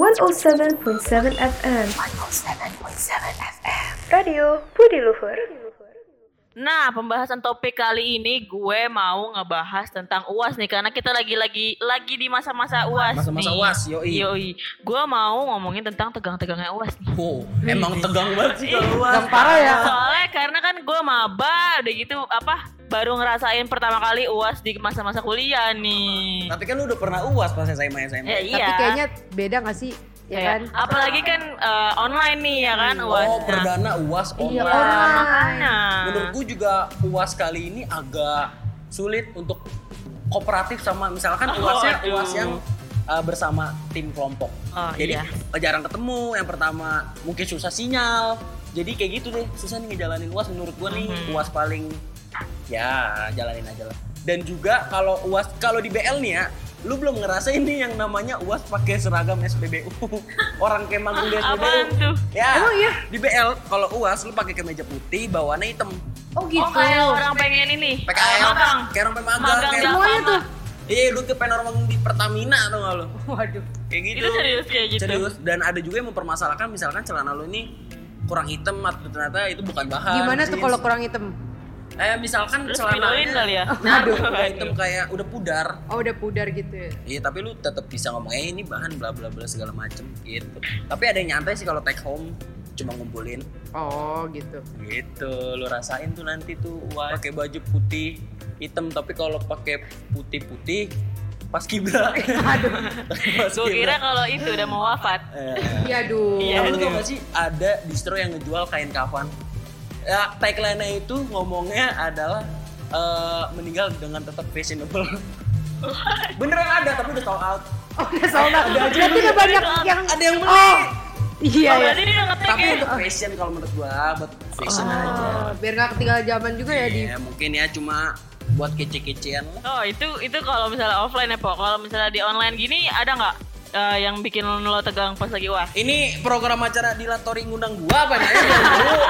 107.7 FM. 107.7 FM. Radio Budi Luhur. Nah, pembahasan topik kali ini gue mau ngebahas tentang UAS nih karena kita lagi-lagi lagi di masa-masa UAS Masa-masa nih. UAS, yoi. Yoi. Gue mau ngomongin tentang tegang-tegangnya UAS nih. Oh, emang tegang banget sih kalau UAS. Yang parah ya. Soalnya karena kan gue maba udah gitu apa baru ngerasain pertama kali UAS di masa-masa kuliah nih. Tapi kan lu udah pernah UAS pas SMA SMA. Ya, iya. Tapi kayaknya beda gak sih? Ya Kayak- kan? Apalagi kan eh, online nih ya kan UAS. Oh, perdana UAS Iya, online. online. makanya. Menurutku juga UAS kali ini agak sulit untuk kooperatif sama misalkan UASnya aduh. UAS yang uh, bersama tim kelompok. Oh, Jadi iya. jarang ketemu. Yang pertama mungkin susah sinyal. Jadi kayak gitu deh, susah nih ngejalanin UAS menurut gua nih. Mhm. UAS paling ya jalanin aja lah. Dan juga kalau UAS kalau di BL nih ya, lu belum ngerasain nih yang namanya UAS pakai seragam SPBU. Orang Kemang di SPBU. Apaan tuh? Ya. Emang iya? Di BL kalau UAS lu pakai kemeja putih, bawaannya hitam. Oh gitu. Oh kayak orang pengen ini. PKL, magang. kayak orang magang, Magang kayak Semuanya tuh. Iya, lu ke penormang di Pertamina atau nggak lu? Waduh. Kayak gitu. Itu serius kayak gitu. Serius. Dan ada juga yang mempermasalahkan misalkan celana lu ini kurang hitam atau ternyata itu bukan bahan. Gimana tuh kalau kurang hitam? Eh misalkan Terus celananya kali ya? Nah, Aduh. udah hitam kayak udah pudar. Oh udah pudar gitu ya. Iya, tapi lu tetap bisa ngomong eh ini bahan bla bla bla segala macem gitu. Tapi ada yang nyantai sih kalau take home cuma ngumpulin Oh gitu. gitu lu rasain tuh nanti tuh wah pakai baju putih hitam tapi kalau pakai putih putih pas kibra Aduh. pas Gue kira kalau itu udah mau wafat. eh. Iya aduh. Iya. Lu tau gak sih ada distro yang ngejual kain kafan ya tagline itu ngomongnya adalah eh, meninggal dengan tetap fashionable beneran ada tapi udah sold out Oh udah sold out. Berarti udah banyak yang ada yang beli Oh. Iya Oh, ya. dia tapi ya? untuk fashion kalau menurut gua buat fashion aja Oh, biar nggak ketinggalan zaman juga ya di ya mungkin ya cuma buat kece-kecean lah Oh itu itu kalau misalnya offline ya Pok. Kalau misalnya di online gini ada nggak eh, yang bikin lo tegang pas lagi wah? Ini program acara Dilatori ngundang gua apa dulu.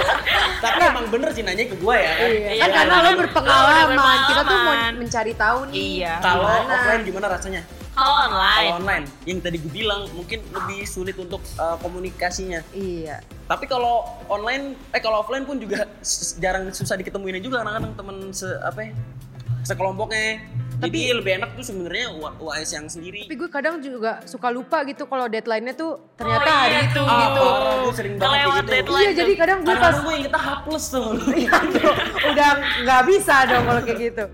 Tapi emang bener sih nanya ke gua ya kan. Iya, Iya, kan karena kan lo berpengalaman. Kita tuh mau mencari tahu nih. Iya. Kalau offline gimana rasanya? Kalau online. Kalau online, yang tadi gue bilang mungkin lebih sulit untuk uh, komunikasinya. Iya. Tapi kalau online, eh kalau offline pun juga jarang susah diketemuin juga kadang-kadang temen se apa ya, sekelompoknya. Jadi lebih enak tuh sebenarnya UAS yang sendiri. Tapi gue kadang juga suka lupa gitu kalau deadline-nya tuh ternyata Oh, hari iya itu tuh. gitu. parah, gue sering banget Kelewat gitu. deadline. Iya, jadi kadang gue pas gue yang kita hapus tuh. Iya, tuh, udah nggak bisa dong kalau kayak gitu.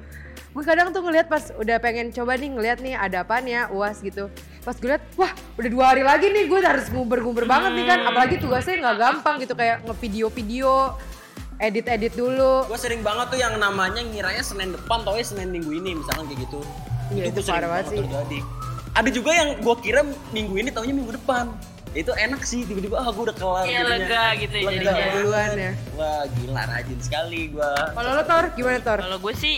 Gue kadang tuh ngeliat pas udah pengen coba nih ngeliat nih ada apaan ya uas gitu. Pas gue liat, wah udah dua hari lagi nih gue harus nguber-nguber banget nih kan. Apalagi tugasnya nggak gampang gitu kayak ngevideo-video, edit-edit dulu. gue sering banget tuh yang namanya ngiranya Senin depan tau Senin minggu ini misalkan kayak gitu Iya, itu itu parah banget sih. terjadi ada juga yang gue kira minggu ini taunya minggu depan itu enak sih tiba-tiba ah gue udah kelar Iya, lega gitu ya lega jadinya. Duluan ya. wah gila rajin sekali gue Kalau lo Tor, gimana Tor? Kalau gue sih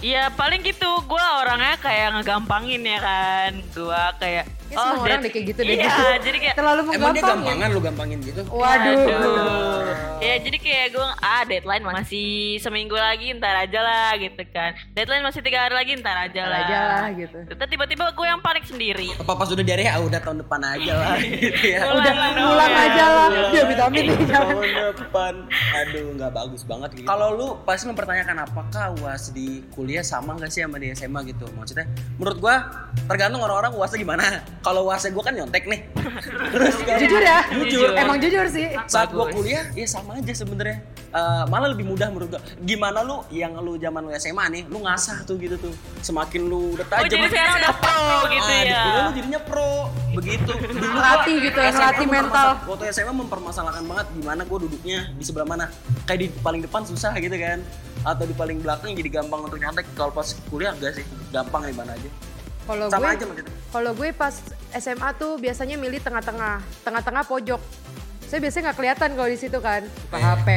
Ya paling gitu, gue orangnya kayak ngegampangin ya kan Gue kayak Ya, semua orang dead- deh kayak gitu deh. Iya, jadi kayak Terlalu emang dia menggampang ya. gampangan lu gampangin gitu Waduh. Aduh. Ya jadi kayak gue ah deadline masih seminggu lagi ntar aja lah gitu kan. Deadline masih tiga hari lagi ntar aja Ntar lah. aja lah, gitu. Terus tiba-tiba gue yang panik sendiri. apa pas udah diare ah udah tahun depan aja lah gitu ya Udah Ulang pulang dong. aja lah. Dia vitamin nih tahun depan aduh nggak bagus banget gitu kalau lu pasti mempertanyakan apakah uas di kuliah sama nggak sih sama di SMA gitu maksudnya menurut gua tergantung orang-orang uasnya gimana kalau uasnya gua kan nyontek nih terus kalau- Jujur ya? Jujur. Emang jujur sih. saat gua Bagus. kuliah ya sama aja sebenarnya Eh, malah lebih mudah menurut gua gimana lu yang lu zaman lu SMA nih lu ngasah tuh gitu tuh semakin lu udah Oh tajam jadi sekarang udah pro gitu Ah, di ya. kuliah lu jadinya pro begitu dulu Ngelatih gitu ya, ngelatih mental. waktu SMA mempermasalahkan banget gimana gue duduknya di sebelah mana kayak di paling depan susah gitu kan atau di paling belakang jadi gampang untuk nyontek kalau pas kuliah enggak sih gampang di mana aja Kalau gue Kalau gue pas SMA tuh biasanya milih tengah-tengah, tengah-tengah pojok. Saya biasanya nggak kelihatan kalau di situ kan, buka Iya. HP,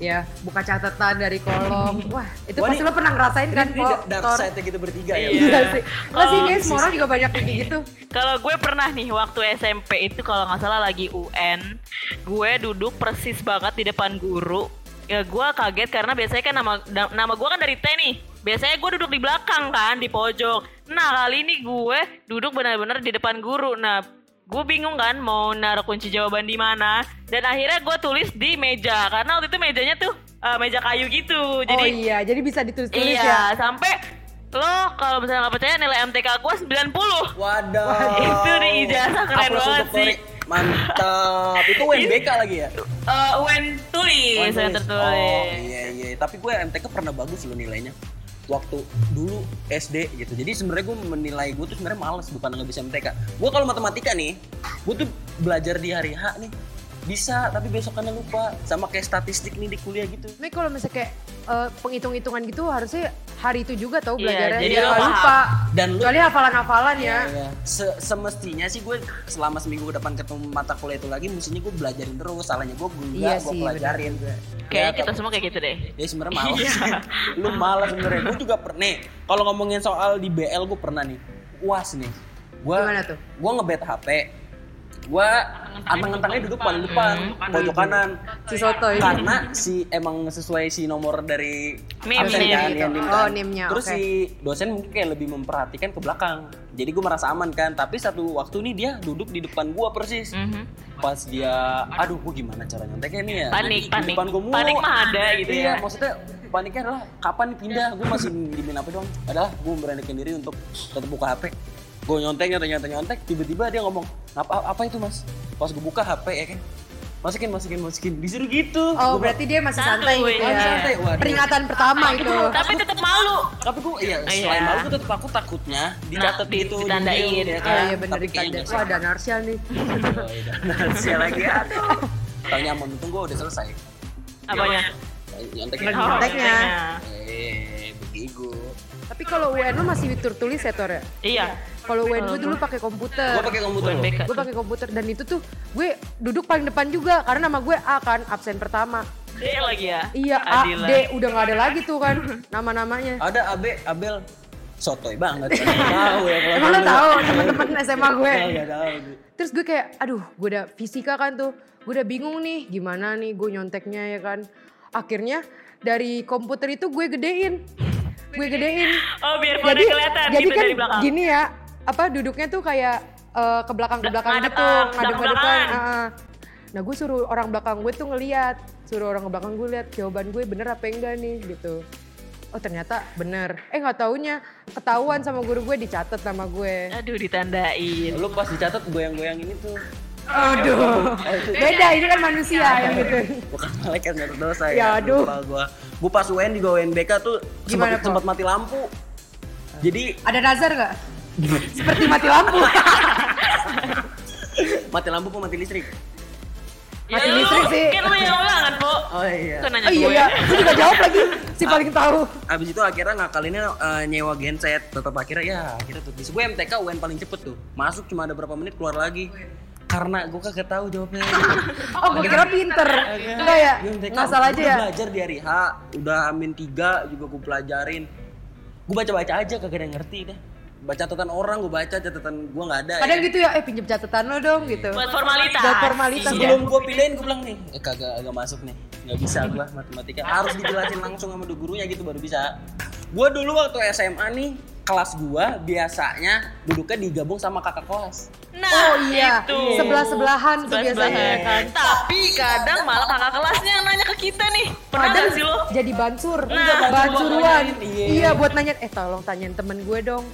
ya buka catatan dari kolom. Wah, itu Wah, pasti ini- lo pernah ngerasain kan, ini dark side-nya kita bertiga ya Iya. Iya sih. Guys, semua orang juga banyak kayak gitu. Kalau gue pernah nih waktu SMP itu kalau nggak salah lagi UN, gue duduk persis banget di depan guru. Ya gue kaget karena biasanya kan nama nama gue kan dari T nih. Biasanya gue duduk di belakang kan di pojok. Nah kali ini gue duduk benar-benar di depan guru. Nah gue bingung kan mau naruh kunci jawaban di mana dan akhirnya gue tulis di meja karena waktu itu mejanya tuh eh, meja kayu gitu jadi oh iya, jadi bisa ditulis-tulis iya ya. sampai lo kalau misalnya nggak percaya nilai MTK gue 90 Waduh. Itu di ijazah keren Applause banget sih. Mantap. Itu UNBK lagi ya? Eh, UN tulis yang tertulis Oh iya iya. Tapi gue MTK pernah bagus loh nilainya. Waktu dulu SD gitu. Jadi sebenarnya gue menilai gue tuh sebenarnya males bukan nggak bisa MTK. Gue kalau matematika nih, gue tuh belajar di hari H nih bisa tapi besokannya lupa sama kayak statistik nih di kuliah gitu Tapi kalau misalnya kayak eh, penghitung-hitungan gitu harusnya hari itu juga tau Iya, belajarnya. jadi nggak paham. lupa. dan lu Kecuali hafalan-hafalan ya. Iya. Se- semestinya sih gue selama seminggu ke depan ketemu mata kuliah itu lagi mestinya gue belajarin terus salahnya gue gue Iya gue sih, pelajarin kayaknya Ya, kita semua kayak gitu deh Ya sebenarnya malas. lu malas sebenarnya. Gue juga pernah. Kalau ngomongin soal di BL gue pernah nih. Uas nih. Gua Gimana tuh? Gua ngebet HP. Gua anteng-antengnya duduk paling depan, pojok kanan. Si Sotoy. Karena si emang sesuai si nomor dari absen kan, iya, nim Oh, kan. nimnya, Terus oke. si dosen mungkin kayak lebih memperhatikan ke belakang. Jadi gue merasa aman kan. Tapi satu waktu nih dia duduk di depan gua persis. Mhm. Pas dia, aduh gue gimana cara nyonteknya nih ya? Panik, Di panik. depan gua mulu. Panik mah ada gitu iya, ya. maksudnya paniknya adalah kapan nih pindah? Gue masih dimin apa doang? Adalah gue memberanikan diri untuk tetap buka HP. Gue nyontek, nyontek, nyontek, nyontek. Tiba-tiba dia ngomong, apa, apa itu mas? Pas gue buka HP ya kan, masukin, masukin, masukin. Disuruh gitu. Oh, Gua- berarti dia masih santai gitu Masih ya. santai, waduh. Peringatan pertama itu. tapi tetap malu Tapi gue, iya, Iya. selain malu gue tetap aku takutnya dicatat Nah, di- gitu. ditandain. ya Oh kan. iya bener Tapi kayaknya ditanda. enggak Wah ada Narsia nih. Oh, iya. Narsia lagi aduh. Tau nyaman untung gue udah selesai. apanya Nyonteknya. Oh, Nyonteknya. Eh, begitu. Tapi kalau UN lu masih tertulis ya Tor ya? iya Kalau UN gue dulu pakai komputer. Gue pakai komputer. Gue pakai komputer dan itu tuh gue duduk paling depan juga karena nama gue A kan absen pertama. D lagi ya Iya A Adila. D udah nggak ada lagi tuh kan nama-namanya. Ada Abe, Abel sotoy banget. tahu ya kalau Emang lo tahu teman-teman SMA gue. Tahu. Terus gue kayak, aduh, gue udah fisika kan tuh, gue udah bingung nih, gimana nih gue nyonteknya ya kan. Akhirnya dari komputer itu gue gedein, gue gedein. oh biar pada jadi, kelihatan jadi gitu kan dari belakang gini ya, apa duduknya tuh kayak eh, ke belakang ke belakang Ngadep, gitu, ah, ngadep ke depan. belakang-belakangan. ah, ah. Nah gue suruh orang belakang gue tuh ngeliat, suruh orang ke belakang gue lihat jawaban gue bener apa enggak nih gitu. Oh ternyata bener. Eh nggak taunya ketahuan sama guru gue dicatat nama gue. aduh ditandain Lu pas dicatat goyang-goyang ini tuh Aduh. Beda ini kan manusia yang gitu. bukan malaikat nggak dosa Ya, ya. aduh. Lupa gua. Gua pas UN juga UNBK tuh Gimana, sempat sempat mati lampu. Jadi Ada nazar nggak? Seperti mati lampu. mati lampu apa mati listrik? Mati Ya, listrik sih. kan lu yang banget po Oh iya. Kan nanya Oh iya gue ya, gue juga jawab lagi. Si paling tahu. Abis itu akhirnya ngakalinnya eh, nyewa genset tetap akhirnya ya kita tuh gue MTK UN paling cepet tuh masuk cuma ada berapa menit keluar lagi karena gue kagak tahu jawabnya Oh, gue kira pinter. Enggak ya? MTK Ngasal aja ya? belajar di hari H udah amin tiga juga gue pelajarin gue baca baca aja kagak ada yang ngerti deh baca catatan orang gue baca catatan gue nggak ada Kadang ya. gitu ya, eh pinjam catatan lo dong gitu. buat formalitas Buat formalitas. sebelum gue pilihin gue bilang nih eh kagak agak masuk nih nggak bisa gue matematika harus dijelasin langsung sama gurunya gitu baru bisa gue dulu waktu SMA nih kelas gue biasanya duduknya digabung sama kakak kelas Nah, Oh iya, itu. sebelah-sebelahan tuh biasanya kan. Tapi kadang malah kakak kelasnya yang nanya ke kita nih. Pernah Kadang gak sih lo? jadi bansur, Nah, bansuruan. iya. Iya, buat nanya, eh tolong tanyain temen gue dong.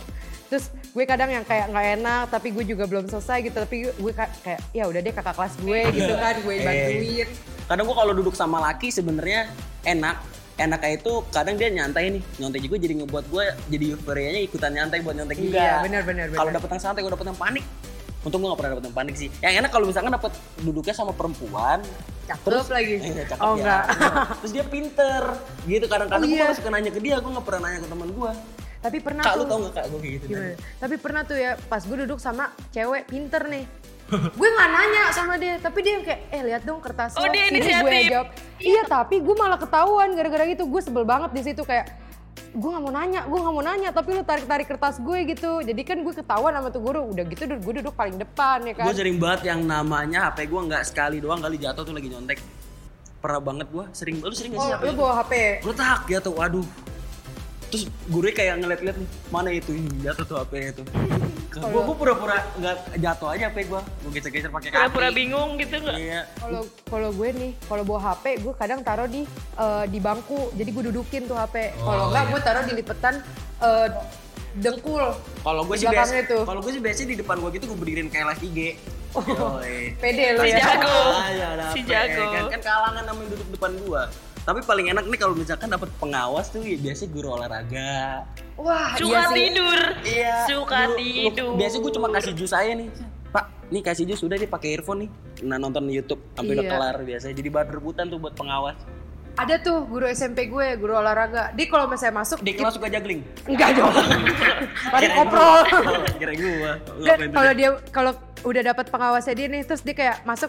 Terus gue kadang yang kayak nggak enak, tapi gue juga belum selesai gitu. Tapi gue ka- kayak, ya udah deh kakak kelas gue gitu kan, gue Eh. bantuin. kadang gue kalau duduk sama laki sebenarnya enak enak kayak itu kadang dia nyantai nih nyontek juga jadi ngebuat gue jadi euforianya ikutan nyantai buat nyontek juga Iya, benar, benar, kalau dapet yang santai gue dapet yang panik untung gue gak pernah dapet yang panik sih yang enak kalau misalkan dapet duduknya sama perempuan Cakep lagi. Eh, cakep oh ya. enggak. terus dia pinter gitu kadang-kadang Oh, gue iya. suka nanya ke dia gue gak pernah nanya ke teman gue Tapi pernah kak tuh. lu tau gak kak gue kayak gitu Gimana? Tapi pernah tuh ya pas gue duduk sama cewek pinter nih. gue nggak nanya sama dia, tapi dia kayak eh lihat dong kertas Oh, lo. dia Sini gue inisiatif. jawab. Iya tapi gue malah ketahuan gara-gara gitu. Gue sebel banget di situ kayak gue nggak mau nanya, gue nggak mau nanya, tapi lu tarik-tarik kertas gue gitu. Jadi kan gue ketahuan sama tuh guru. Udah gitu gue duduk paling depan ya kan. Gue sering banget yang namanya HP gue nggak sekali doang kali jatuh tuh lagi nyontek. Pernah banget gue sering. Lu sering gak oh sih lu HP? bawa HP. Gue tak jatuh, waduh. Terus gurunya kayak ngeliat-liat nih, mana itu jatuh tuh HP itu. Gue gue pura-pura nggak jatuh aja apa gue. Gue geser-geser pakai kaki. Pura-pura bingung gitu nggak? Iya. Kalau kalau gue nih, kalau bawa HP, gue kadang taruh di eh, di bangku. Jadi gue dudukin tuh HP. kalau enggak, gue taruh di lipetan eh, dengkul. Kalau gue sih biasa, kalau gue sih biasanya di depan gue gitu gue berdiriin kayak live IG. Yoi. Pede lu Si ya. jago. Ah, ya, dapet. Si jago. Kan, kan kalangan namanya duduk depan gua. Tapi paling enak nih kalau misalkan dapat pengawas tuh ya biasanya guru olahraga. Wah, Suka iya tidur. Iya. Suka Lu- lu- tidur. Biasanya gue cuma kasih jus saya nih. Pak, nih kasih jus udah nih pakai earphone nih. Nah nonton YouTube sampai udah Iya. kelar biasanya. Jadi bahan rebutan tuh buat pengawas. Ada tuh guru SMP gue, guru olahraga. Dia kalau misalnya masuk, Di kelas suka juggling. enggak dong. Paling Kirain koprol. Ngapain tuh kalau dia? dia kalau udah dapat pengawasnya dia nih, terus dia kayak masuk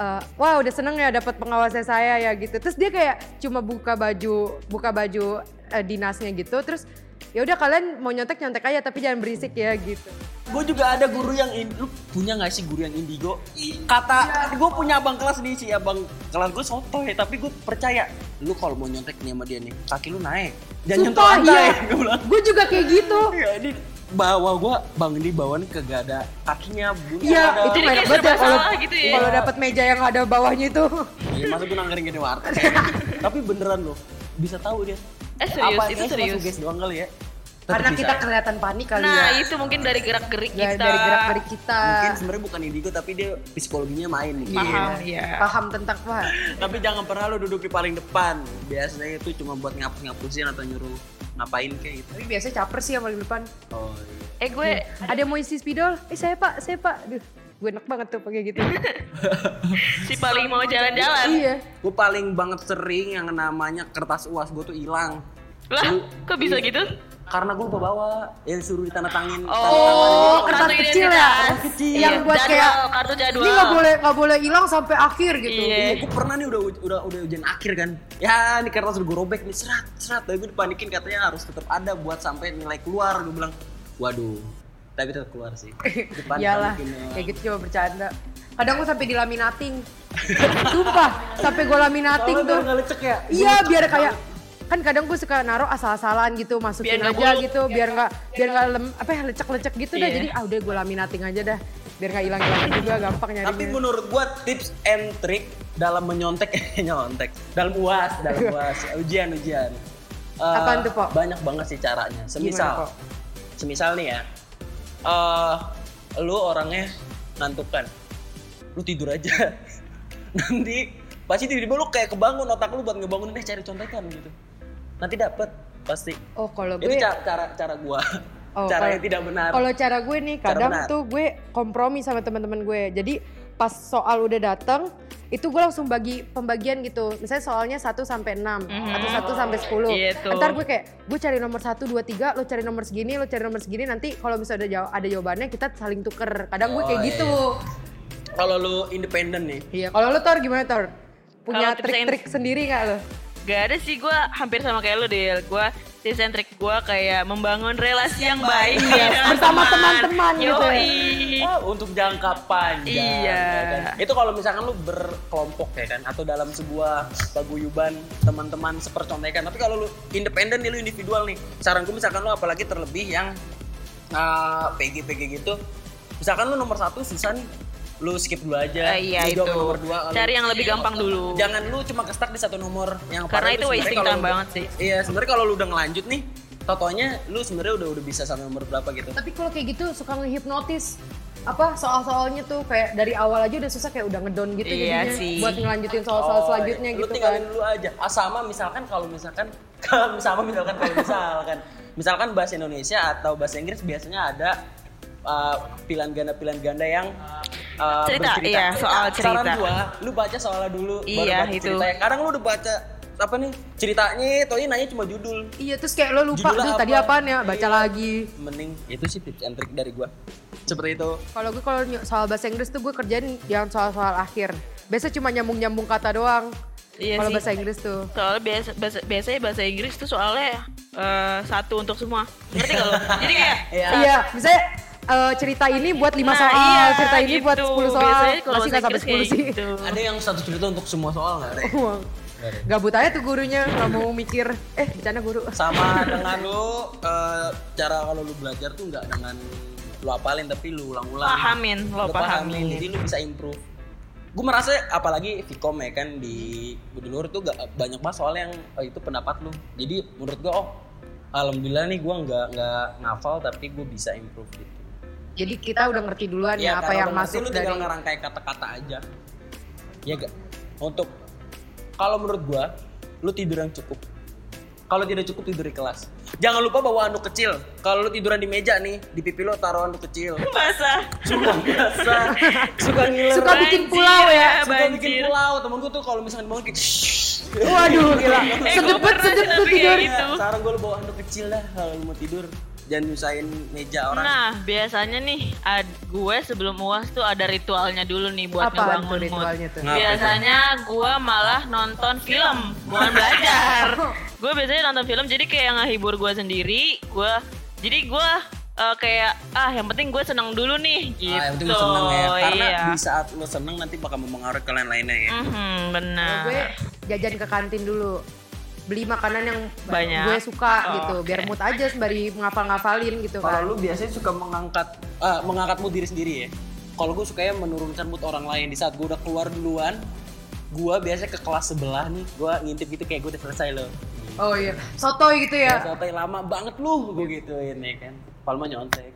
eh, wah udah seneng ya dapat pengawasnya saya ya gitu. Terus dia kayak cuma buka baju buka baju eh, dinasnya gitu. Terus ya udah kalian mau nyontek nyontek aja tapi jangan berisik ya gitu. Gue juga ada guru yang in, lu punya gak sih guru yang indigo? Kata gue punya abang kelas nih si abang kelas gue sotoy tapi gue percaya lu kalau mau nyontek nih sama dia nih kaki lu naik jangan nyentuh Sumpah lantai. iya. Gue juga kayak gitu. ya ini bawa gue bang ini bawa nih kagak ada kakinya bunyi Iya, ada. itu enak banget ya kalau salah gitu ya. kalau dapat meja yang ada bawahnya itu. Iya, masa gue nangkring gini warteg. tapi beneran loh bisa tahu dia. Eh serius, Apa, itu serius. suges doang kali ya. Tetep Karena bisa. kita kelihatan panik kali Nah ya. itu mungkin dari gerak-gerik Ya, kita. dari gerak-gerik kita. mungkin sebenarnya bukan indigo tapi dia psikologinya main nih. Paham ya. Paham tentang wah. Tapi jangan pernah lu duduk di paling depan. Biasanya itu cuma buat ngapus-ngapusin atau nyuruh ngapain kayak gitu. Tapi biasanya caper sih yang paling depan. Oh iya. Eh gue Ada yang mau isi spidol? Eh saya pak, saya pak. Duh, gue enak banget tuh pakai gitu. si paling mau jalan-jalan. iya. Gue paling banget sering yang namanya kertas uas gue tuh hilang. Lah, kok bisa gitu? Karena gue lupa bawa, ya disuruh ditandatangin. Oh, kertas kecil ya? Kertas kecil. Yang buat jadwal, kayak kartu jadwal. ini nggak boleh nggak boleh hilang sampai akhir gitu. Iya. Iya, gue pernah nih udah udah udah ujian akhir kan. Ya, ini kertas udah gue robek nih serat serat. Tapi gue dipanikin katanya harus tetap ada buat sampai nilai keluar. Gue bilang, waduh. Tapi tetap keluar sih. Depan Iyalah, ya. kayak gitu cuma bercanda. Kadang gue sampai dilaminating. Sumpah, sampai gue laminating Soalnya tuh. lecek ya. Iya, biar kayak kan kadang gue suka naruh asal-asalan gitu masukin Biar aja buluk. gitu biar nggak biar nggak lem apa ya lecek-lecek gitu dah Iya. jadi ah udah gue laminating aja dah biar nggak hilang-hilang juga gampang nyarinya Tapi menurut gua tips and trick dalam menyontek nyontek dalam uas dalam uas ujian ujian. Eh, Apaan tuh, Po? Banyak banget sih caranya. Gimana, Semisal, Po? semisal nih ya, eh lu orangnya ngantuk kan, lu tidur aja. Nanti pasti tiba-tiba lu kayak kebangun otak lu buat ngebangunin eh cari contekan gitu. Nanti dapet pasti. oh kalau Itu gue cara cara, cara gua. Oh, cara yang tidak benar. Kalau cara gue nih kadang tuh gue kompromi sama teman-teman gue. Jadi pas soal udah datang itu gue langsung bagi pembagian gitu. Misalnya soalnya 1 sampai 6 atau 1 sampai 10. Iya tuh. Ntar gue kayak gue cari nomor 1 2 3, lo cari nomor segini, lo cari nomor segini nanti kalau misalnya ada jaw- ada jawabannya kita saling tuker. Kadang gue Oh, kayak iya, gitu. Kalau lu independen nih, Iya, kalau lo Tor gimana Tor? Punya trik-trik sendiri gak lo? Gak ada sih gue hampir sama kayak lu Del Gue tips and trick gue kayak membangun relasi yang baik dengan Bersama teman-teman gitu ya. Oh, untuk jangka panjang. Iya. ya kan? Itu kalau misalkan lu berkelompok ya kan atau dalam sebuah paguyuban teman-teman sepercontekan. Tapi kalau lu independen nih lu individual nih. Saranku misalkan lu apalagi terlebih yang uh, PG PG gitu. Misalkan lu nomor satu susah nih, lu skip dulu aja. Eh, iya Lu itu. nomor dua. kalau- Cari yang lebih gampang dulu. Jangan lu cuma kestak di satu nomor yang Karena itu wasting kalau time lu- banget sih. Iya, sebenarnya kalau lu udah ngelanjut nih, totonya lu sebenarnya udah udah bisa sampai nomor berapa gitu. Tapi kalau kayak gitu suka ngehipnotis apa soal-soalnya tuh kayak dari awal aja udah susah kayak udah ngedon gitu Iya jadinya sih. buat ngelanjutin soal-soal Oh, selanjutnya lu gitu tinggalin kan. dulu aja. Ah, sama misalkan kalau misalkan sama misalkan kalau misalkan misalkan bahasa Indonesia atau bahasa Inggris biasanya ada uh, pilihan ganda pilihan ganda yang uh, Cerita, bercerita. iya, soal Saran cerita. gua, lu baca soalnya dulu baru Iya, baca itu. ceritanya. Kadang lu udah baca apa nih ceritanya, toh nanya cuma judul. Iya terus kayak lo lupa Judulnya tuh tadi apa? apaan ya baca Iya. lagi. Mending itu sih tips and trick dari gua. Seperti itu. Kalau gue kalau soal bahasa Inggris tuh gue kerjain yang soal-soal akhir. Biasa cuma nyambung-nyambung kata doang. Iya kalau bahasa Inggris tuh. Soalnya biasa, bahasa, biasanya bahasa Inggris tuh soalnya eh, satu untuk semua. Ngerti gak lo? Jadi kayak Iya. Iya, misalnya eh, cerita ini buat 5 Nah, soal, iya, cerita ini buat gitu. 10 soal. Biasanya kalau Masih nggak sampai 10 Inggris sih. gitu. Ada yang satu cerita untuk semua soal nggak? Rek? Wah, Gabut aja tuh gurunya, nggak mau mikir. Eh, bercanda guru. sama dengan lu eh, cara kalau lu belajar tuh nggak dengan lu apalin tapi lu ulang-ulang. Pahamin, lo Lu pahamin. Jadi lu bisa improve. Gue merasa apalagi Vkom ya kan di Budi Luhur tuh gak banyak banget soal yang oh, itu pendapat lu. Jadi menurut gue oh alhamdulillah nih gue nggak nggak ngafal tapi gue bisa improve gitu. Jadi kita udah ngerti duluan Iya, ya apa yang masuk lu dari tinggal ngerangkai kata-kata aja. Iya gak? Untuk kalau menurut gua, lu tidur yang cukup. Kalau tidak cukup tidur di kelas. Jangan lupa bawa anduk kecil. Kalau lu tiduran di meja nih, di pipi lu taruh anduk kecil. Basah. Suka biasa. Suka ngiler. Suka bikin pulau ya. Suka bikin banjir. pulau. Temen gua tuh kalau misalkan bangun kayak Waduh gila. Eh, Sedep gua banget pernah sedep sih tuh tapi kayak tidur. gitu. Ya, sekarang gua lu bawa anduk kecil dah kalau lu mau tidur. Jangan nyusahin meja orang. Nah, biasanya nih ad, gue sebelum UAS tuh ada ritualnya dulu nih buat tuh ngebangun mood. ritualnya tuh? Biasanya gue malah nonton film, bukan belajar. gue biasanya nonton film jadi kayak ngehibur gue sendiri. Gue jadi gue eh, kayak ah yang penting gue seneng dulu nih gitu. Ah, yang penting lu seneng ya. Karena iya. di saat lu seneng nanti bakal mempengaruhi ke lain-lainnya ya. Mhm, Kalau benar. gue jajan ke kantin dulu beli makanan yang Banyak. gue suka Oh, gitu oke. biar mood aja sembari ngafal-ngafalin gitu kan Kalau lu biasanya suka mengangkat ah, mengangkat mood diri sendiri ya. Kalau gue sukanya menurunkan mood orang lain di saat gue udah keluar duluan, gue biasanya ke kelas sebelah nih, gue ngintip gitu kayak gue udah selesai loh. oh iya sotoy gitu Ya. ya Sampai lama banget lu, gue gituin ya kan. Palma nyontek.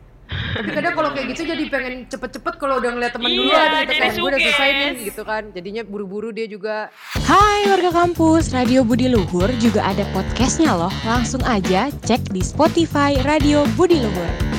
Tapi kadang kalau kayak gitu jadi pengen cepet-cepet kalau udah ngeliat temen Iya, duluan gitu jadi kan gue udah selesai nih gitu kan jadinya buru-buru dia juga Hai warga kampus, Radio Budi Luhur juga ada podcastnya loh. Langsung aja cek di Spotify Radio Budi Luhur.